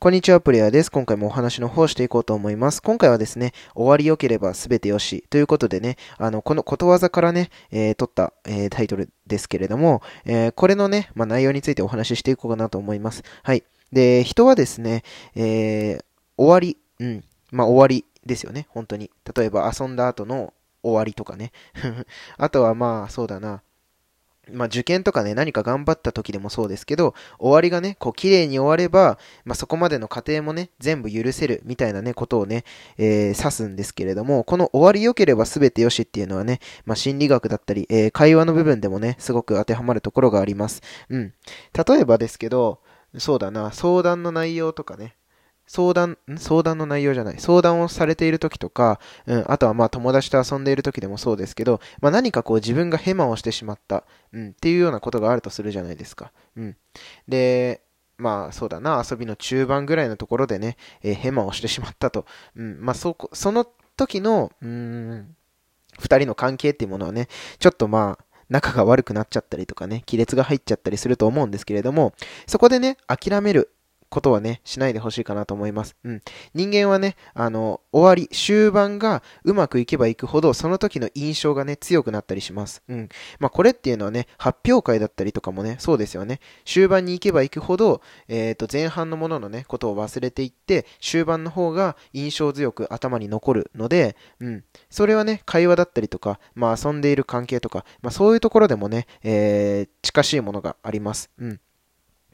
こんにちは、プレイヤーです。今回もお話の方していこうと思います。今回はですね、終わり良ければ全てよしということでね、あの、このことわざからね、えー、取った、えー、タイトルですけれども、えー、これのね、まあ、内容についてお話ししていこうかなと思います。はい。で、人はですね、え終わり、うん、まあ、終わりですよね、本当に。例えば遊んだ後の終わりとかね。あとはまあ、そうだな、まあ、受験とかね、何か頑張った時でもそうですけど、終わりがね、こう、綺麗に終われば、まあ、そこまでの過程もね、全部許せる、みたいなね、ことをね、えー、指すんですけれども、この終わり良ければ全てよしっていうのはね、まあ、心理学だったり、えー、会話の部分でもね、すごく当てはまるところがあります。うん。例えばですけど、そうだな、相談の内容とかね、相談、相談の内容じゃない。相談をされている時とか、うん、あとはまあ友達と遊んでいる時でもそうですけど、まあ何かこう自分がヘマをしてしまった、うん、っていうようなことがあるとするじゃないですか。うん。で、まあそうだな、遊びの中盤ぐらいのところでね、えー、ヘマをしてしまったと。うん、まあそこ、その時の、うん、二人の関係っていうものはね、ちょっとまあ、仲が悪くなっちゃったりとかね、亀裂が入っちゃったりすると思うんですけれども、そこでね、諦めることはね、しないでほしいかなと思います。うん。人間はね、あの、終わり、終盤がうまくいけばいくほど、その時の印象がね、強くなったりします。うん。まあ、これっていうのはね、発表会だったりとかもね、そうですよね。終盤に行けば行くほど、えっ、ー、と、前半のもののね、ことを忘れていって、終盤の方が印象強く頭に残るので、うん。それはね、会話だったりとか、まあ、遊んでいる関係とか、まあ、そういうところでもね、えー、近しいものがあります。うん。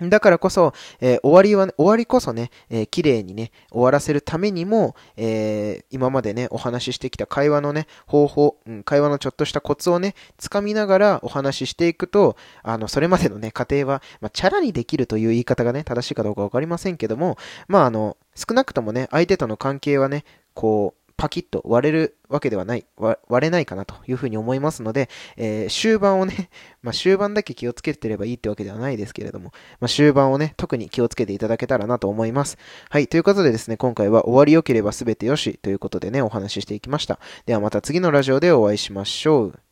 だからこそ、えー、終わりは、ね、終わりこそね、えー、綺麗にね、終わらせるためにも、えー、今までね、お話ししてきた会話のね、方法、うん、会話のちょっとしたコツをね、つかみながらお話ししていくと、あの、それまでのね、過程は、まあ、チャラにできるという言い方がね、正しいかどうかわかりませんけども、まあ、あの、少なくともね、相手との関係はね、こう、パキッと割れるわけではない、割れないかなというふうに思いますので、えー、終盤をね、まあ、終盤だけ気をつけてればいいってわけではないですけれども、まあ、終盤をね、特に気をつけていただけたらなと思います。はい、ということでですね、今回は終わり良ければ全てよしということでね、お話ししていきました。ではまた次のラジオでお会いしましょう。